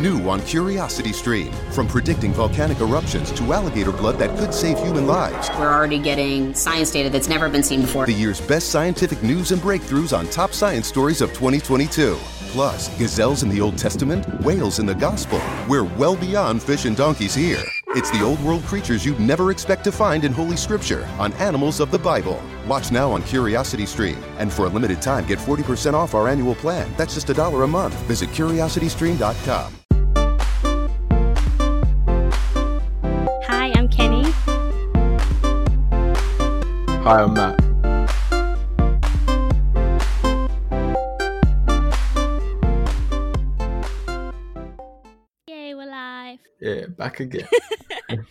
New on Curiosity Stream. From predicting volcanic eruptions to alligator blood that could save human lives. We're already getting science data that's never been seen before. The year's best scientific news and breakthroughs on top science stories of 2022. Plus, gazelles in the Old Testament, whales in the Gospel. We're well beyond fish and donkeys here. It's the old world creatures you'd never expect to find in Holy Scripture on Animals of the Bible. Watch now on Curiosity Stream. And for a limited time, get 40% off our annual plan. That's just a dollar a month. Visit curiositystream.com. Hi, I'm Matt. Yay, we're live. Yeah, back again.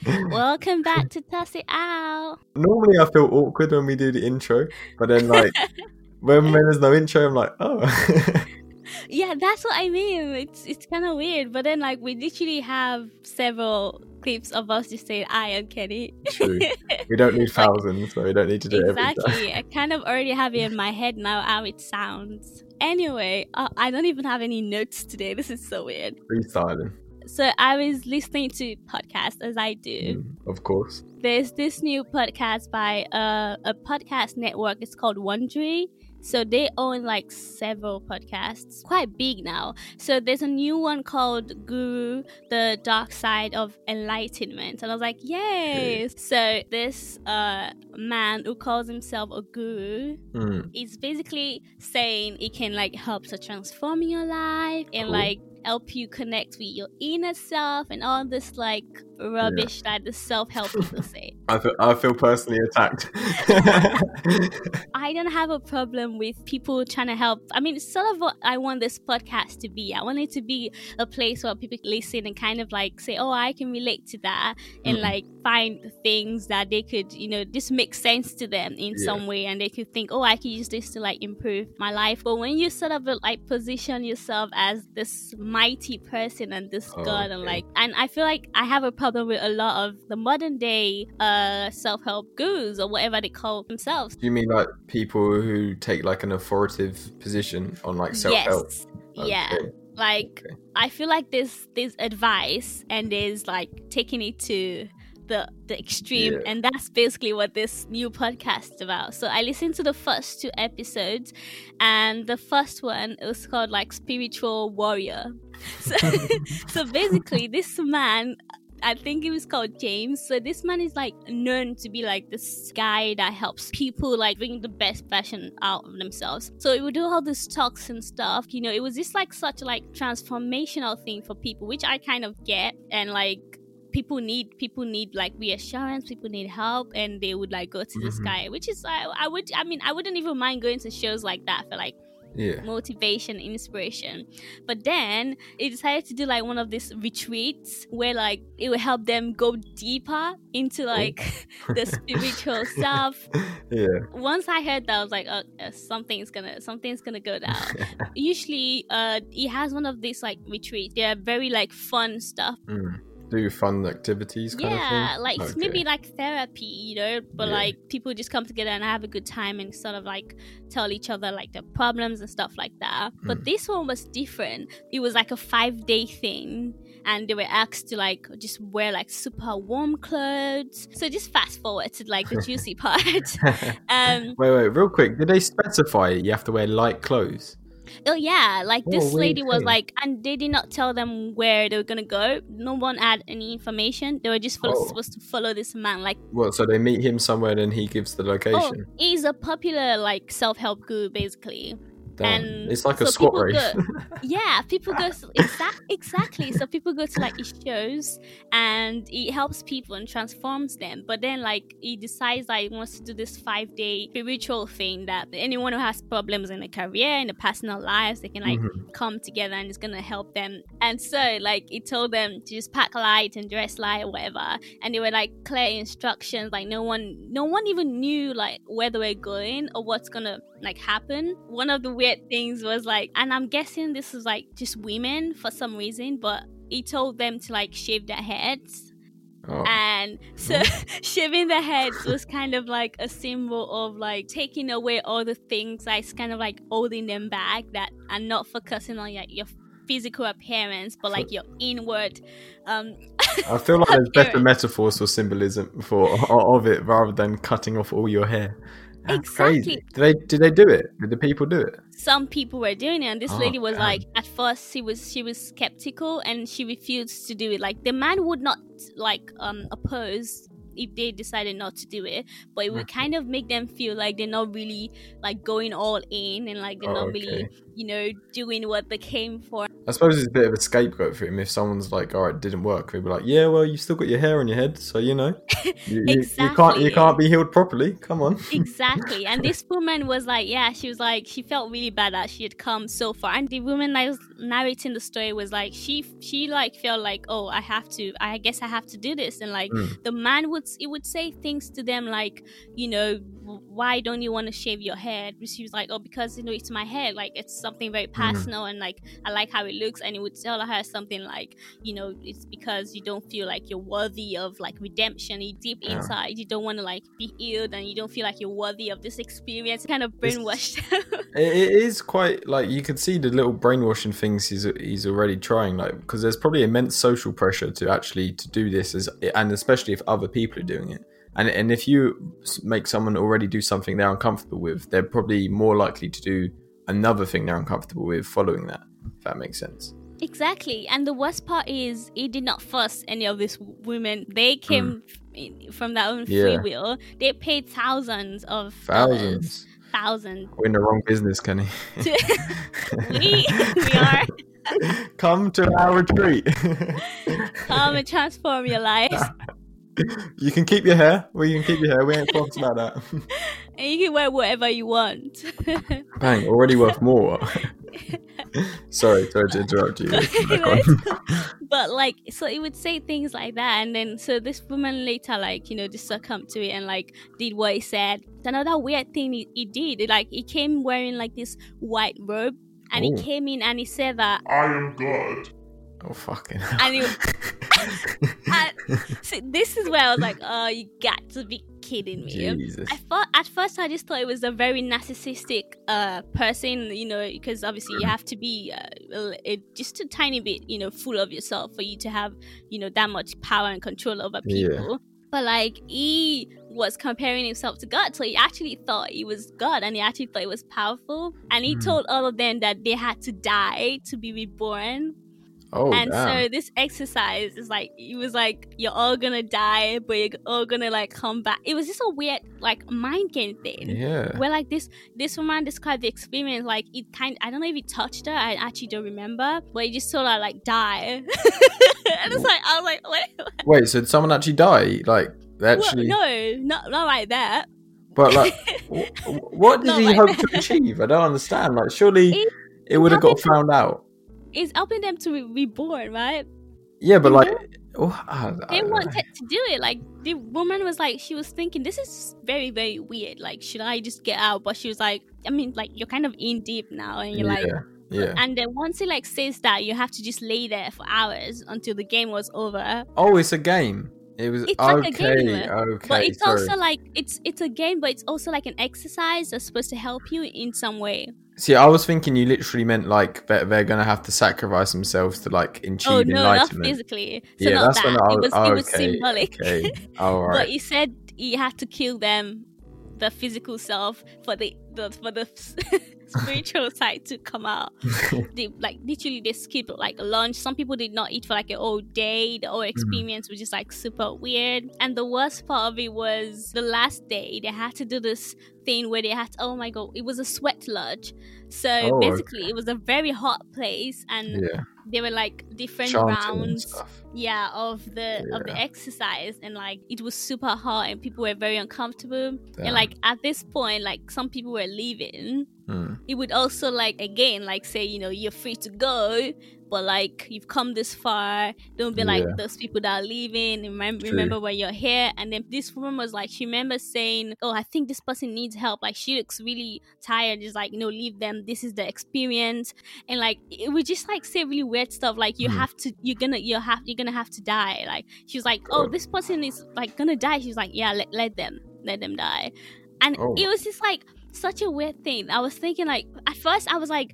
Welcome back to Toss It Out. Normally, I feel awkward when we do the intro, but then like when, when there's no intro, I'm like, oh, Yeah, that's what I mean. It's it's kind of weird, but then like we literally have several clips of us just saying I am Kenny. true. We don't need thousands, so we don't need to do it exactly. I kind of already have it in my head now how it sounds. Anyway, uh, I don't even have any notes today. This is so weird. Freestyling, So I was listening to podcasts as I do. mm, of course. there's this new podcast by uh, a podcast network. It's called Wondery. So they own like several podcasts, quite big now. So there's a new one called Guru: The Dark Side of Enlightenment, and I was like, yay! So this uh, man who calls himself a guru Mm, is basically saying it can like help to transform your life and Cool. like help you connect with your inner self and all this like rubbish that the self-help people say. I feel I feel personally attacked. I don't have a problem with people trying to help. I mean, it's sort of what I want this podcast to be. I want it to be a place where people listen and kind of like say, "Oh, I can relate to that," and Mm. like find things that they could, you know, just make sense to them in Yeah. some way, and they could think, "Oh, I can use this to like improve my life." But when you sort of like position yourself as this mighty person and this Oh, god, and like, and I feel like I have a problem with a lot of the modern day uh self-help gurus or whatever they call themselves. Do you mean like people who take like an authoritative position on like self help? Yes. Yeah. Like Okay. I feel like there's there's advice and there's like taking it to the the extreme Yeah. and that's basically what this new podcast is about. So I listened to the first two episodes and the first one it was called like spiritual warrior. So, so basically this man I think it was called James. So this man is like known to be like this guy that helps people like bring the best version out of themselves. So it would do all these talks and stuff. You know, it was just like such like transformational thing for people, which I kind of get and like people need people need like reassurance people need help and they would like go to this Mhm. guy which is I, I would i mean i wouldn't even mind going to shows like that for like Yeah. motivation, inspiration. But then it decided to do like one of these retreats where like it would help them go deeper into like the spiritual stuff. Yeah. Once I heard that, I was like, oh, uh, something's gonna something's gonna go down. Usually, uh, he has one of these like retreats. They're very like fun stuff. Mm. Do fun activities kind of thing? Yeah, like Okay. maybe like therapy, you know, but Yeah. like people just come together and have a good time and sort of like tell each other like their problems and stuff like that. But Mm. this one was different. It was like a five day thing. And they were asked to like just wear like super warm clothes. So just fast forward to like the juicy part. Um, wait, wait, real quick. Did they specify you have to wear light clothes? Oh yeah, like Oh, this lady was like, and they did not tell them where they were gonna go. No one had any information. They were just follow- Oh. supposed to follow this man. Like, What? So they meet him somewhere, and he gives the oh, location. he's a popular like self-help guru, basically. Damn. and it's like a so squat race. go- Yeah, people go to, exact, exactly. So people go to like his shows, and it helps people and transforms them. But then like he decides that he wants to do this five day spiritual thing that anyone who has problems in a career in the personal lives, they can like Mhm. come together and it's gonna help them. And so like he told them to just pack light and dress light or whatever. And they were like clear instructions. Like no one no one even knew like where they were going or what's gonna like happen. One of the weird things was like and I'm guessing this is like just women for some reason, but he told them to like shave their heads Oh. and so shaving the heads was kind of like a symbol of like taking away all the things that's kind of like holding them back that are not focusing on like your physical appearance, but like your inward. Um, I feel like there's better metaphors for symbolism for of it rather than cutting off all your hair. That's crazy. Exactly. Did they did they do it? Did the people do it? some people were doing it and this Oh, lady was damn. like at first she was she was skeptical and she refused to do it like the man would not like um oppose if they decided not to do it but it would Okay. kind of make them feel like they're not really like going all in and like they're Oh, not okay. really you know doing what they came for I suppose it's a bit of a scapegoat for him if someone's like, "All right, it didn't work." He'd be like, "Yeah, well, you still got your hair on your head, so you know, you, you- you can't you can't be healed properly. Come on." exactly and this woman was like yeah she was like she felt really bad that she had come so far and the woman that was narrating the story was like she she like felt like oh i have to i guess i have to do this and like Mm. the man would it would say things to them like you know why don't you want to shave your head? She was like oh because you know it's my hair like it's something very mm-hmm. personal and like i like how it looks. And it would tell her something like you know it's because you don't feel like you're worthy of like redemption. You deep Yeah. inside. You don't want to like be healed and you don't feel like you're worthy of this experience. Kind of brainwashed It, it is quite like you can see the little brainwashing things he's he's already trying, like because there's probably immense social pressure to actually to do this, as and especially if other people doing it. And and if you make someone already do something they're uncomfortable with, they're probably more likely to do another thing they're uncomfortable with following that. If that makes sense. exactly and the worst part is he did not force any of these women they hmm. came f- from their own free will they paid thousands of dollars Thousands. thousands We're in the wrong business, Kenny. we, we are Come to our retreat. come and transform your lives you can keep your hair. We can keep your hair. We ain't fussed about that. and you can wear whatever you want Bang, already worth more. sorry, sorry to interrupt you. Back No, on. it's cool. but like so it would say things like that and then so this woman later like you know just succumbed to it and like did what he said another weird thing he, he did like he came wearing like this white robe and Oh. he came in and he said that I am God. Oh fucking and, he, and so this is where i was like oh you got to be kidding me Jesus. I thought at first I just thought it was a very narcissistic uh, person, you know, because obviously you have to be uh, a- just a tiny bit, you know, full of yourself for you to have, you know, that much power and control over Yeah. people. But like he was comparing himself to God, so he actually thought he was God, and he actually thought he was powerful, and he Mhm. told all of them that they had to die to be reborn. Oh and damn. so this exercise is like it was like you're all gonna die, but you're all gonna like come back. It was just a weird like mind game thing. yeah. Where like this this woman described the experience like it kind I don't know if it touched her, I actually don't remember, but it just saw her like die. and it's like I was like, wait, Wait, so did someone actually die? Like they well, actually? no, not not like that. But like, wh- what did Not he like hope that. to achieve? I don't understand. Like, surely It- it would have got found out. It's helping them to be reborn, right? Yeah, but like, oh, I, I They wanted to do it. Like the woman was like, she was thinking, this is very, very weird. Like, should I just get out? But she was like, I mean, like you're kind of in deep now, and you're like, yeah, yeah. and then once it like says that, you have to just lay there for hours until the game was over. Oh, it's a game. It was It's like a okay. game, okay, but it's sorry. also like it's it's a game, but it's also like an exercise that's supposed to help you in some way. See, I was thinking you literally meant like they're, they're gonna have to sacrifice themselves to like oh, achieve oh no, not physically. So yeah, not that's that. I it was oh, it was okay, symbolic. Okay, all But right. he said he had to kill them, the physical self, for the, the for the spiritual side to come out. they like literally they skipped like lunch. Some people did not eat for like a whole day. The Mm-hmm. whole experience was just like super weird. And the worst part of it was the last day they had to do this thing where they had to, oh my god, it was a sweat lodge. So Oh, basically it was a very hot place and yeah, there were like different chanting rounds yeah of the of the exercise and like it was super hot and people were very uncomfortable. Damn. and like at this point like some people were leaving Hmm. it would also like again like say you know you're free to go but like you've come this far. Don't be like Yeah. those people that are leaving. Remember, True. remember why you're here. And then this woman was like she remembers saying oh i think this person needs help. Like she looks really tired. Just like you know leave them. This is the experience. And like it would just like say really weird stuff. Like you Mhm. have to you're gonna you have you're gonna have to die. Like she was like oh this person is like gonna die. She's like yeah let, let them let them die. And Oh. it was just like such a weird thing i was thinking like at first i was like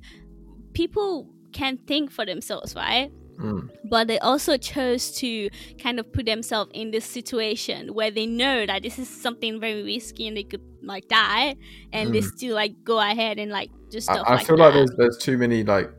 people can't think for themselves, right? Mm. But they also chose to kind of put themselves in this situation where they know that this is something very risky and they could like die, and they Mm. still like go ahead and like just. I, I like feel that. like there's there's too many like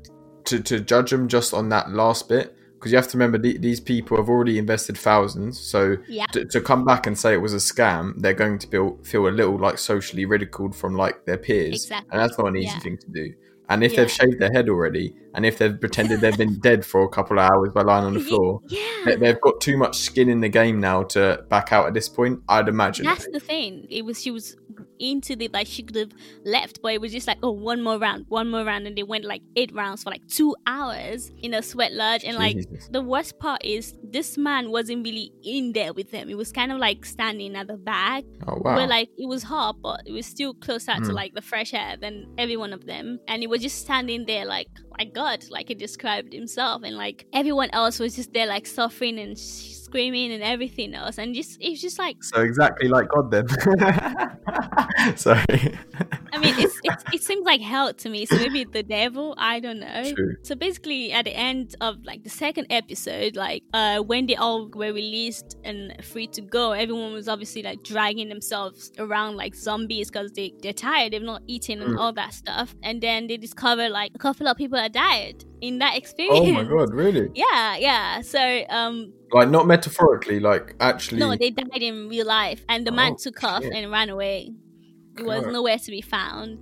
to to judge them just on that last bit because you have to remember the, these people have already invested thousands, so Yeah. to, to come back and say it was a scam, they're going to feel feel a little like socially ridiculed from like their peers, Exactly. and that's not an easy Yeah. thing to do. And if Yeah. they've shaved their head already, and if they've pretended they've been dead for a couple of hours by lying on the floor, yeah. they've got too much skin in the game now to back out at this point. I'd imagine. That's the thing. It was she was into the like she could have left, but it was just like oh one more round, one more round, and they went like eight rounds for like two hours in a sweat lodge. And like Jesus. the worst part is this man wasn't really in there with them. It was kind of like standing at the back oh wow. where like it was hot, but it was still closer to Mm. like the fresh air than every one of them. And he was just standing there like like God, like he described himself, and like everyone else was just there like suffering and sh- screaming and everything else, and just it's just like So exactly like God then. Sorry. I mean, it's, it's it seems like hell to me. So maybe the devil. I don't know. True. So basically, at the end of like the second episode, like uh, when they all were released and free to go, everyone was obviously like dragging themselves around like zombies because they they're tired. They've not eaten and Mm. all that stuff. And then they discover like a couple of people had died in that experience. Oh my god, really? Yeah, yeah. So um, Like not metaphorically, like actually. no, they died in real life, and the man Oh, took off shit. and ran away. He was God. nowhere to be found.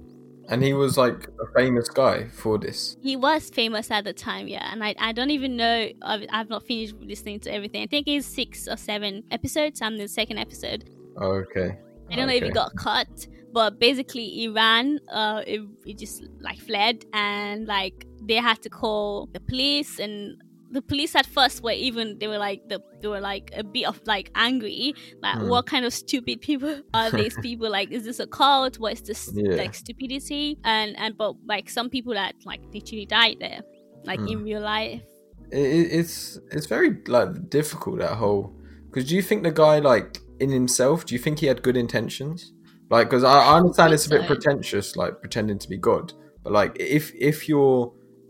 and he was like a famous guy for this. He was famous at the time, yeah, and I, I don't even know. I've, I've not finished listening to everything. I think it's six or seven episodes. I'm the second episode. Oh, okay. I don't know if he got cut, but basically he ran. Uh, it, it just like fled, and like they had to call the police, and the police at first were even they were like the, they were like a bit of like angry, like Hmm. what kind of stupid people are these people? Like, is this a cult? What is this Yeah. like stupidity? And and but like some people that like literally died there, like Hmm. in real life. It, it- it's it's very like difficult that whole. Because do you think the guy like in himself? Do you think he had good intentions? Like, because I, I understand think it's a bit so. pretentious, like pretending to be God. But like, if if you're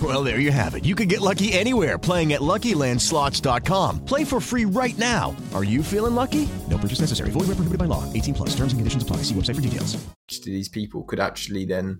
Well, there you have it. You can get lucky anywhere playing at LuckyLandSlots.com. Play for free right now. Are you feeling lucky? No purchase necessary. Void where prohibited by law. 18 plus. Terms and conditions apply. See website for details. to these people could actually then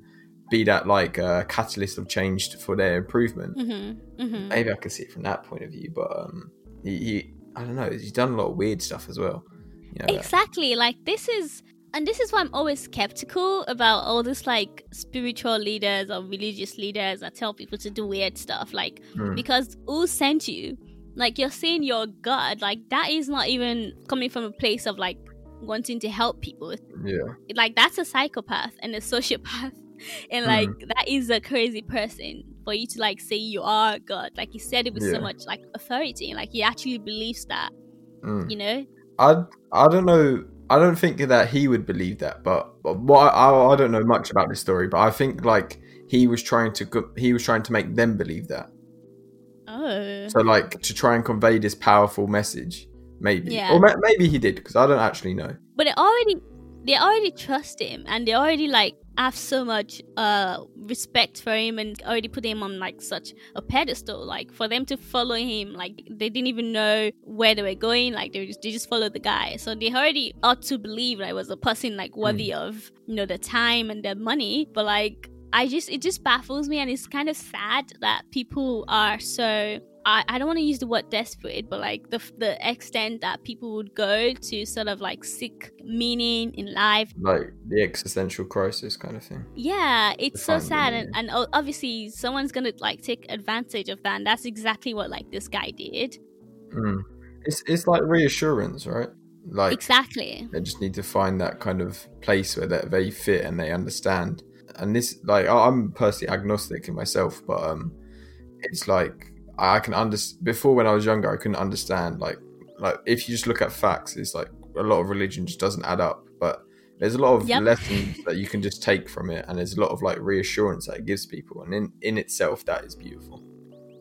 be that like uh, catalyst of change for their improvement. Mm-hmm. Mm-hmm. Maybe I could see it from that point of view, but um, he, he I don't know. He's done a lot of weird stuff as well. You know, Exactly. Like this is and this is why I'm always skeptical about all this like spiritual leaders or religious leaders that tell people to do weird stuff. Like Hmm. because who sent you? Like you're saying you're God, like that is not even coming from a place of like wanting to help people. yeah. Like that's a psychopath and a sociopath. And like that is a crazy person for you to like say you are God. Like he said it with Yeah. so much like authority. Like he actually believes that, Mm. you know? I I don't know. I don't think that he would believe that, but, but what I, I don't know much about this story, but I think like he was trying to go- he was trying to make them believe that. Oh. So like to try and convey this powerful message, maybe, Yeah. or ma- maybe he did because I don't actually know. but they already they already trust him and they already like have so much uh respect for him and already put him on like such a pedestal like for them to follow him like they didn't even know where they were going like they just they just followed the guy. So they already ought to believe that it was a person like worthy of you know the time and the money. But like I just it just baffles me and it's kind of sad that people are so I, I don't want to use the word desperate, but like the the extent that people would go to sort of like seek meaning in life. Like the existential crisis kind of thing. Yeah, it's so sad, meaning. and, and obviously someone's gonna like take advantage of that, and that's exactly what like this guy did. Mm. It's it's like reassurance, right? Like Exactly. they just need to find that kind of place where they they fit and they understand. And this, like, I'm personally agnostic in myself, but um, it's like I can understand. Before, when I was younger, I couldn't understand. Like, like if you just look at facts, it's like a lot of religion just doesn't add up. But there's a lot of Yep. lessons that you can just take from it, and there's a lot of like reassurance that it gives people, and in in itself, that is beautiful.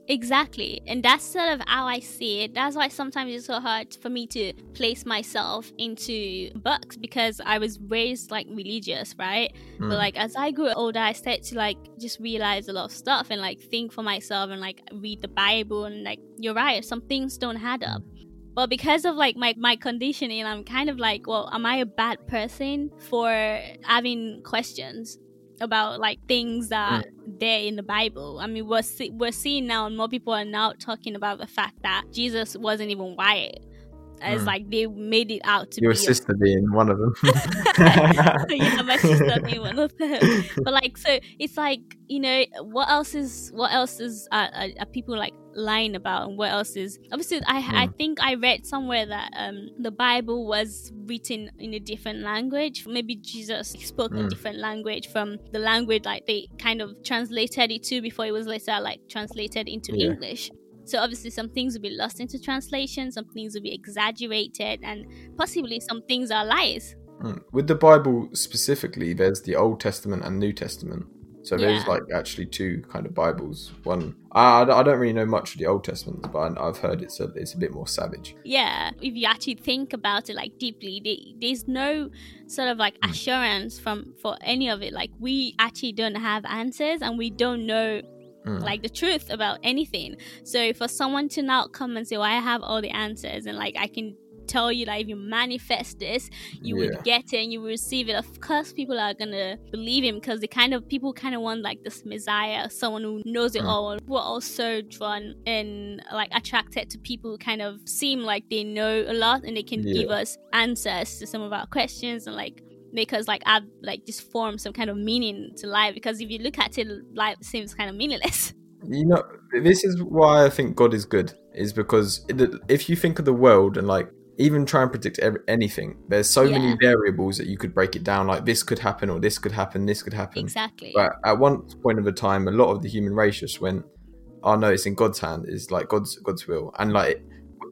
Exactly. And that's sort of how I see it. That's why sometimes it's so hard for me to place myself into books because I was raised like religious, right? Mm. But like as I grew older, I started to like just realize a lot of stuff and like think for myself and like read the Bible and like you're right, some things don't add up. But because of like my, my conditioning, I'm kind of like, well, am I a bad person for having questions about like things that mm. there in the Bible? I mean, we're see- we're seeing now, and more people are now talking about the fact that Jesus wasn't even white. It's Mm. like they made it out to Your be a sister being one of them. yeah, my sister being one of them. But like, so it's like you know, what else is what else is uh, are, are people like lying about, and what else is obviously? I I Hmm. think I read somewhere that um the Bible was written in a different language. Maybe Jesus spoke a Hmm. different language from the language like they kind of translated it to before it was later like translated into Yeah. English. So obviously some things will be lost into translation, some things will be exaggerated, and possibly some things are lies. Mm. With the Bible specifically, there's the Old Testament and New Testament. So there's Yeah. like actually two kind of Bibles. One, I, I don't really know much of the Old Testament, but I've heard it's a it's a bit more savage. yeah if you actually think about it like deeply they, there's no sort of like assurance from for any of it like we actually don't have answers and we don't know Mm. like the truth about anything so for someone to now come and say well i have all the answers and like i can tell you that if you manifest this you Yeah. would get it and you will receive it of course people are gonna believe him because the kind of people kind of want like this messiah someone who knows it Mm. all we're also drawn and like attracted to people who kind of seem like they know a lot and they can Yeah. give us answers to some of our questions and like make us like add like just form some kind of meaning to life because if you look at it life seems kind of meaningless You know, this is why I think God is good. Is because if you think of the world and like even try and predict anything, there's so many variables that you could break it down. Like this could happen, or this could happen, this could happen. exactly But at one point of the time, a lot of the human race just went, "Oh no, it's in God's hand. It's like God's God's will." And like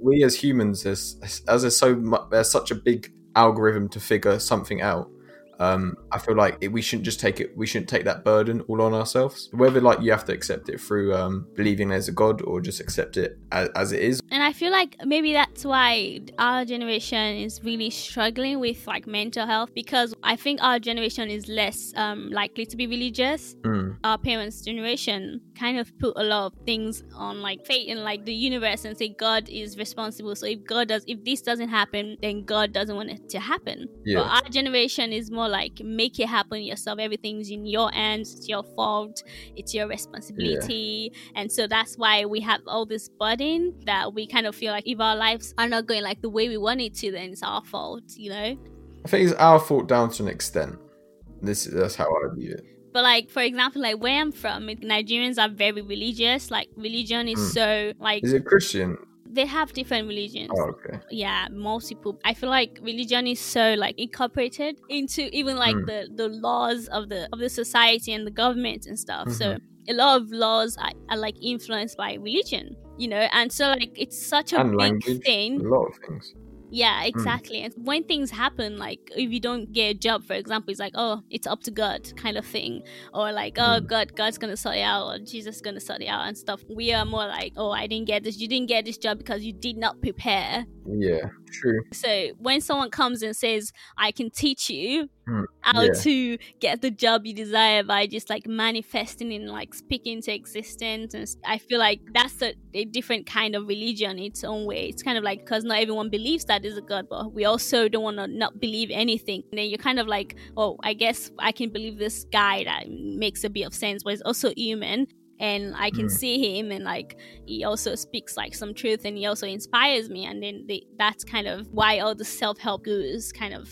we as humans, as as there's so much, there's such a big algorithm to figure something out. Um, I feel like it, we shouldn't just take it. We shouldn't take that burden all on ourselves. Whether like you have to accept it through um, believing there's a God, or just accept it as, as it is. I feel like maybe that's why our generation is really struggling with like mental health because i think our generation is less um, likely to be religious Mm. our parents' generation kind of put a lot of things on like fate and like the universe and say God is responsible. So if God does, if this doesn't happen, then God doesn't want it to happen. Yeah. But our generation is more like make it happen yourself. Everything's in your hands. It's your fault. It's your responsibility. And so that's why we have all this burden that we kind of feel like if our lives are not going like the way we want it to, then it's our fault. You know. I think it's our fault down to an extent. This is, that's how I view it. But like for example, like where I'm from, Nigerians are very religious. Like religion is Mm. so like Is it Christian? they have different religions. Oh, okay. Yeah, multiple. I feel like religion is so like incorporated into even like Mm. the the laws of the of the society and the government and stuff. So Mm-hmm. a lot of laws are, are like influenced by religion, you know. And so like it's such a And big language. thing. A lot of things. Yeah, exactly. And when things happen, like if you don't get a job, for example, it's like, oh, it's up to God kind of thing. Or like, oh, God, God's going to sort it out, or Jesus is going to sort it out and stuff. We are more like, oh, I didn't get this. You didn't get this job because you did not prepare. Yeah, true. So when someone comes and says, I can teach you Hmm, how yeah. to get the job you desire by just like manifesting and like speaking to existence, and I feel like that's a, a different kind of religion in its own way. It's kind of like because not everyone believes that is a God, but we also don't want to not believe anything. And then you're kind of like, oh, I guess I can believe this guy that makes a bit of sense, but he's also human. And I can Mm. see him, and like he also speaks like some truth, and he also inspires me. And then they, that's kind of why all the self help gurus kind of,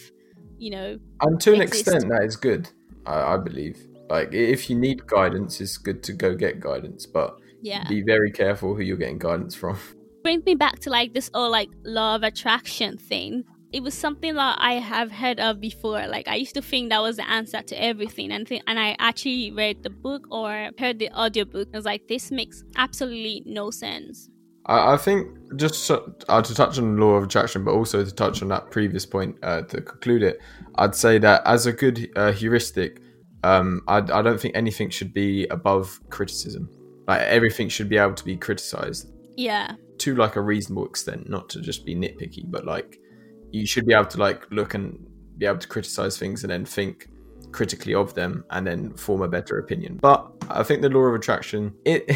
you know, And to an exist. extent, that is good. I, I believe. Like, if you need guidance, it's good to go get guidance, but yeah. be very careful who you're getting guidance from. brings me back to like this whole like law of attraction thing. It was something that I have heard of before. Like I used to think that was the answer to everything, and think, and I actually read the book or heard the audiobook. I was like, this makes absolutely no sense. I, I think just to, uh, to touch on the law of attraction, but also to touch on that previous point uh, to conclude it, I'd say that as a good uh, heuristic, um, I, I don't think anything should be above criticism. Like everything should be able to be criticized Yeah. To like a reasonable extent, not to just be nitpicky, but like you should be able to like look and be able to criticize things and then think critically of them and then form a better opinion. But I think the law of attraction it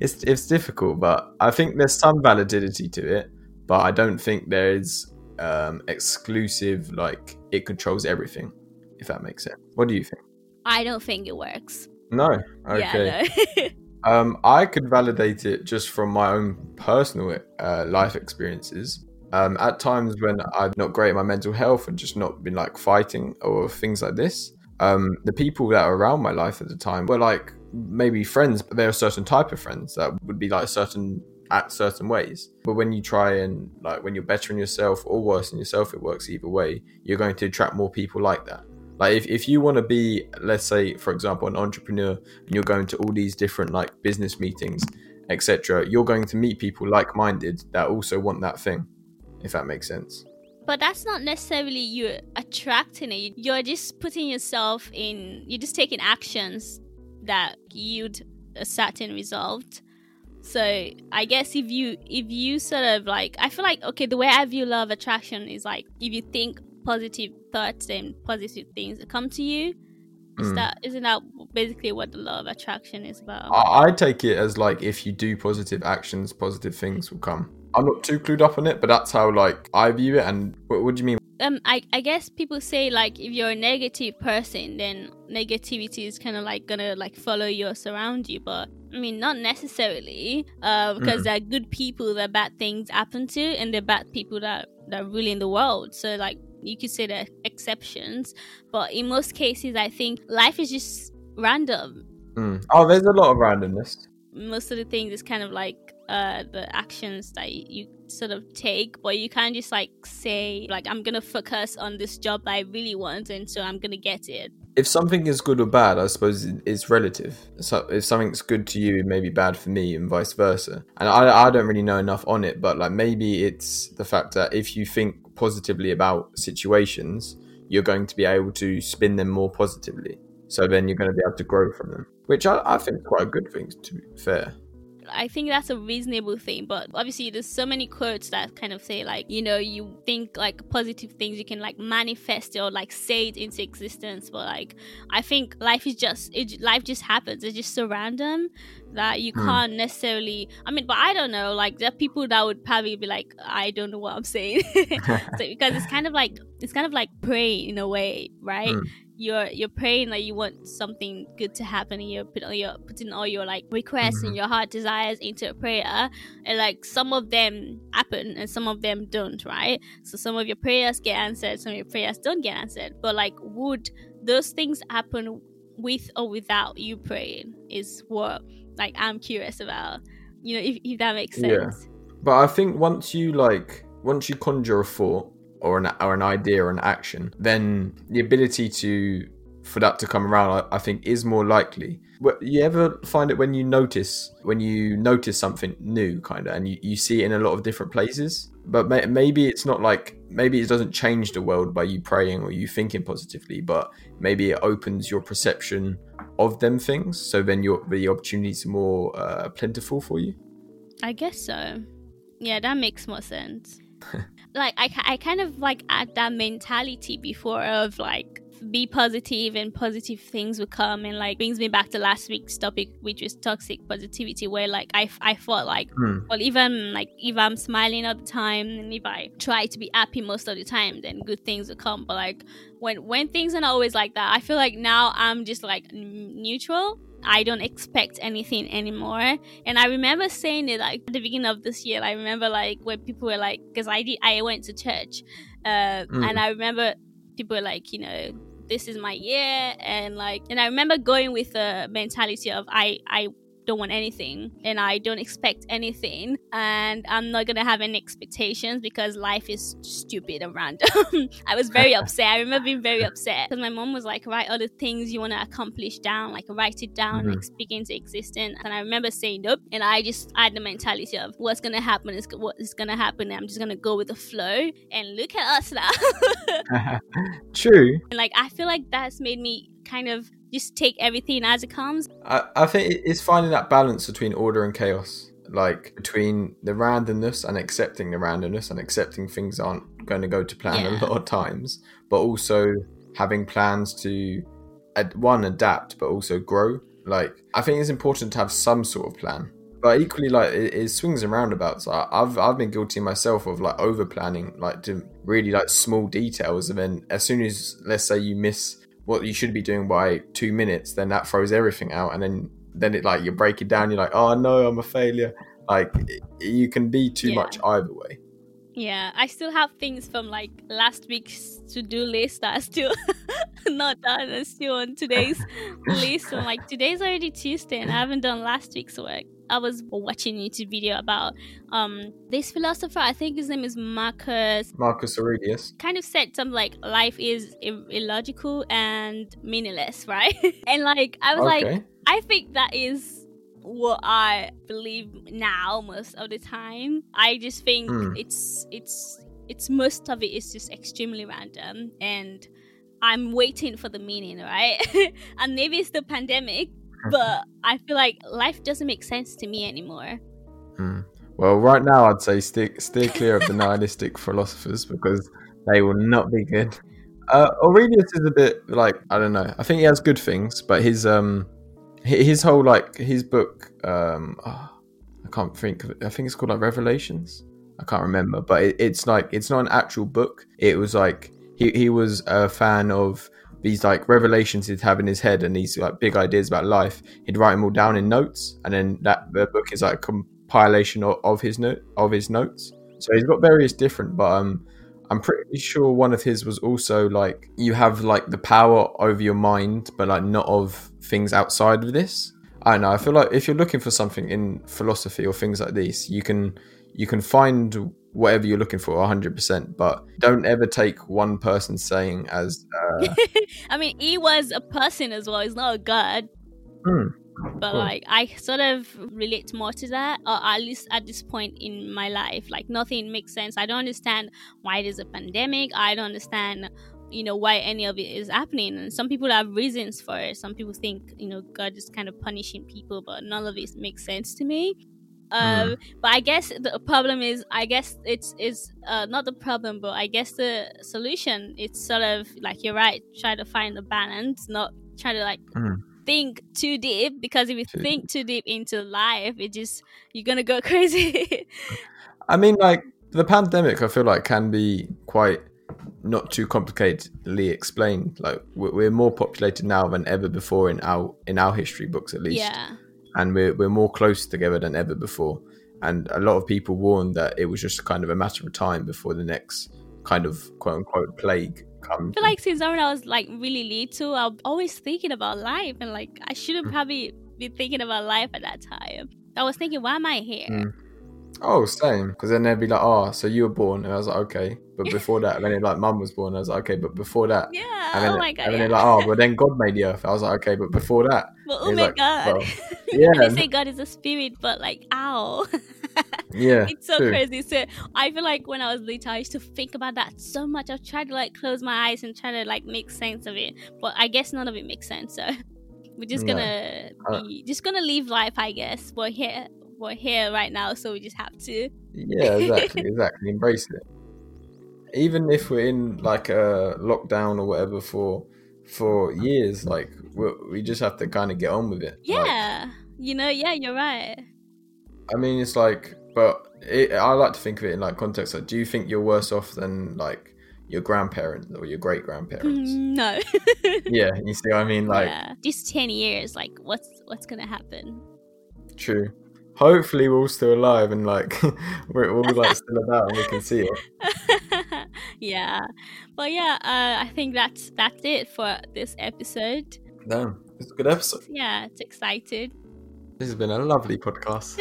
it's it's difficult, but I think there's some validity to it, but I don't think there is um exclusive like it controls everything if that makes sense. What do you think? I don't think it works. No. Okay. Yeah, no. Um, I could validate it just from my own personal uh, life experiences. Um, at times when I've not great at my mental health and just not been like fighting or things like this, um, the people that are around my life at the time were like maybe friends, but they're a certain type of friends that would be like certain at certain ways. But when you try and like when you're bettering yourself or worse in yourself, it works either way. You're going to attract more people like that. Like if, if you want to be, let's say, for example, an entrepreneur and you're going to all these different like business meetings, etc., you're going to meet people like-minded that also want that thing, if that makes sense. But that's not necessarily you attracting it. You're just putting yourself in. You're just taking actions that yield a certain result. So I guess if you if you sort of like, I feel like okay, the way I view love attraction is like if you think positive thoughts and positive things come to you. Is Mm. that isn't that basically what the law of attraction is about? I, I take it as like if you do positive actions, positive things will come. I'm not too clued up on it, but that's how like I view it. And what, what do you mean? um I, I guess people say like if you're a negative person then negativity is kind of like gonna like follow you or surround you but i mean not necessarily uh because Mhm. there are good people that bad things happen to and there are bad people that that are ruling the world so like you could say there are exceptions but in most cases i think life is just random Mm. Oh, there's a lot of randomness. most of the things is kind of like uh the actions that you, you sort of take but you can't just like say like i'm gonna focus on this job that i really want and so i'm gonna get it If something is good or bad, I suppose it's relative. So if something's good to you, it may be bad for me, and vice versa. And I, I don't really know enough on it, but like maybe it's the fact that if you think positively about situations, you're going to be able to spin them more positively. So then you're going to be able to grow from them, which I, I think is quite a good thing. To be fair. I think that's a reasonable thing, but obviously there's so many quotes that kind of say like, you know, you think like positive things, you can like manifest it or like say it into existence. But like, I think life is just it. Life just happens. It's just so random that you Hmm. can't necessarily. I mean, but I don't know. Like there are people that would probably be like, I don't know what I'm saying, so, because it's kind of like it's kind of like praying in a way, right? Hmm. You're you're praying like you want something good to happen and you're putting all your putting all your like requests and mm-hmm. your heart desires into a prayer and like some of them happen and some of them don't right? So some of your prayers get answered some of your prayers don't get answered. But like would those things happen with or without you praying is what like i'm curious about you know if, if that makes sense Yeah. sense. But I think once you like once you conjure a thought or an or an idea or an action, then the ability to for that to come around, I, I think, is more likely. You ever find it when you notice when you notice something new, kind of, and you, you see it in a lot of different places. But may, maybe it's not like maybe it doesn't change the world by you praying or you thinking positively, but maybe it opens your perception of them things. So then your the opportunities are more uh, plentiful for you. I guess so. Yeah, that makes more sense. like I, I kind of like had that mentality before of like be positive and positive things will come and like brings me back to last week's topic which was toxic positivity where like I, I thought like Hmm. well even like if i'm smiling all the time and if i try to be happy most of the time then good things will come but like when when things are not always like that i feel like now i'm just like n- neutral i don't expect anything anymore and i remember saying it like at the beginning of this year i remember like when people were like because i did i went to church uh, Mm. and i remember people were like you know this is my year and like and i remember going with the mentality of i i don't want anything and I don't expect anything and I'm not gonna have any expectations because life is stupid and random. I was very upset. I remember being very upset because my mom was like, write all the things you want to accomplish down, like write it down, Mhm. like speak into existence. And I remember saying nope. And I just had the mentality of what's gonna happen is what is gonna happen. And I'm just gonna go with the flow. And look at us now. True. And, like I feel like that's made me kind of just take everything as it comes. I, I think it's finding that balance between order and chaos. Like between the randomness and accepting the randomness and accepting things aren't going to go to plan Yeah. a lot of times, but also having plans to ad- one adapt but also grow. Like I think it's important to have some sort of plan. But equally, like it, it swings and roundabouts. I, I've I've been guilty myself of like over planning, like to really like small details, and then as soon as let's say you miss what you should be doing by two minutes, then that throws everything out, and then then it like you break it down. You're like, oh no, I'm a failure. Like you can be too Yeah. much either way. Yeah, I still have things from like last week's to do list that are still not done and still on today's list. And like today's already Tuesday and I haven't done last week's work. I was watching a YouTube video about um this philosopher, I think his name is Marcus Marcus Aurelius. kind of said something like life is illogical and meaningless, right? and like I was like I think that is what I believe now most of the time. I just think Hmm. it's it's it's most of it is just extremely random and I'm waiting for the meaning, right? and maybe it's the pandemic, but I feel like life doesn't make sense to me anymore. Hmm. Well, right now I'd say steer, steer clear of the nihilistic philosophers because they will not be good. Uh, Aurelius is a bit like I don't know. I think he has good things, but his um his whole like his book um oh, I can't think of it. I think it's called like Revelations. I can't remember, but it, it's like it's not an actual book. It was like he he was a fan of these like revelations he'd have in his head and these like big ideas about life. He'd write them all down in notes, and then that the book is like a compilation of, of his note of his notes. So he's got various different, but um, I'm pretty sure one of his was also like you have like the power over your mind, but like not of things outside of this. I don't know. I feel like if you're looking for something in philosophy or things like this, you can you can find whatever you're looking for 100%, but don't ever take one person saying as uh, I mean, he was a person as well. He's not a god. hmm, but Cool. like I sort of relate more to that, or at least at this point in my life. Like nothing makes sense. I don't understand why there's a pandemic. I don't understand, you know, why any of it is happening. And some people have reasons for it. Some people think, you know, God is kind of punishing people, but none of it makes sense to me. Um, but I guess the problem is, I guess it's is uh, not the problem, but I guess the solution. It's sort of like you're right. Try to find the balance, not try to like Mm. think too deep because if you Too think too deep into life, it just you're gonna go crazy. I mean, like the pandemic, I feel like can be quite not too complicatedly explained. Like we're, we're more populated now than ever before in our in our history books, at least, yeah, and we're we're more close together than ever before. And a lot of people warned that it was just kind of a matter of time before the next kind of quote unquote plague comes. I feel like since when I was like really little, I'm always thinking about life, and like I shouldn't Mm. probably be thinking about life at that time. I was thinking, why am I here? Mm. Oh, same. Because then they'd be like, "Oh, so you were born," and I was like, "Okay," but before that, and then like, "Mum was born," I was like, "Okay," but before that, Yeah. and then, oh my god. and then yeah. they're like, "Oh, but then God made the earth." I was like, "Okay," but before that." But oh my like, god. well, yeah. they say God is a spirit, but like, ow. Yeah, it's so true. crazy. So I feel like when I was little, I used to think about that so much. I tried to like close my eyes and try to like make sense of it, but I guess none of it makes sense. So we're just gonna Uh, be just gonna live life, I guess. We're here, we're here right now, so we just have to. Yeah, exactly, exactly. Embrace it. Even if we're in like a lockdown or whatever for for years, like we we just have to kind of get on with it. Like, Yeah, you know, yeah, you're right. I mean, it's like, but it, I like to think of it in like context. Like, do you think you're worse off than like your grandparents or your great grandparents? Mm, no. yeah, you see what I mean? Like, yeah. Just ten years, like what's what's gonna happen? true. Hopefully, we're all still alive and like we're all like still about and we can see it. yeah, but yeah, uh, I think that's that's it for this episode. Damn, it's a good episode. Yeah, it's excited. This has been a lovely podcast.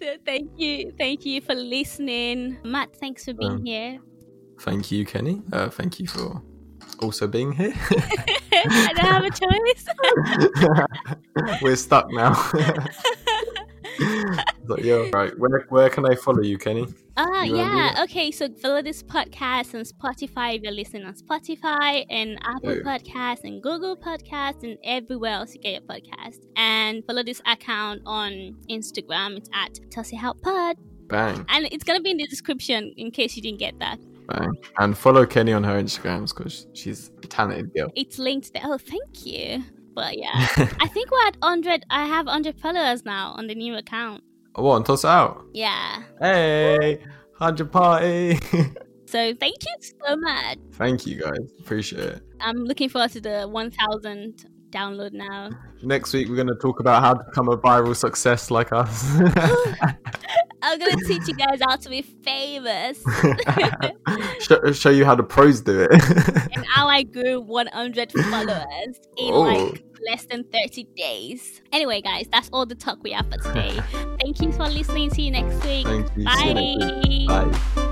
So thank you, thank you for listening, Matt. Thanks for being Um, here. thank you, Kenny. Uh, thank you for also being here. I don't have a choice. We're stuck now. But yeah, right. Where where can I follow you, Kenny? Ah, You yeah. Okay, so follow this podcast on Spotify if you're listening on Spotify and Apple Yeah. Podcasts and Google Podcasts and everywhere else you get your podcast. And follow this account on Instagram. It's at Toss It Out Pod. Bang, And it's gonna be in the description in case you didn't get that. Bang. And follow Kenny on her Instagrams because she's a talented girl. It's linked there. Oh, thank you. But yeah, I think we're at 100. I have 100 followers now on the new account. What? And toss it out. Yeah. Hey, hundred party. So thank you so much. Thank you guys. Appreciate it. I'm looking forward to the 1000 download now. Next week we're gonna talk about how to become a viral success like us. I'm gonna teach you guys how to be famous show, show you how the pros do it. and how I grew 100 followers in Oh. like less than 30 days. Anyway, guys, that's all the talk we have for today. Thank you for listening. See you next week. Thank you. See you next week. Bye. Bye.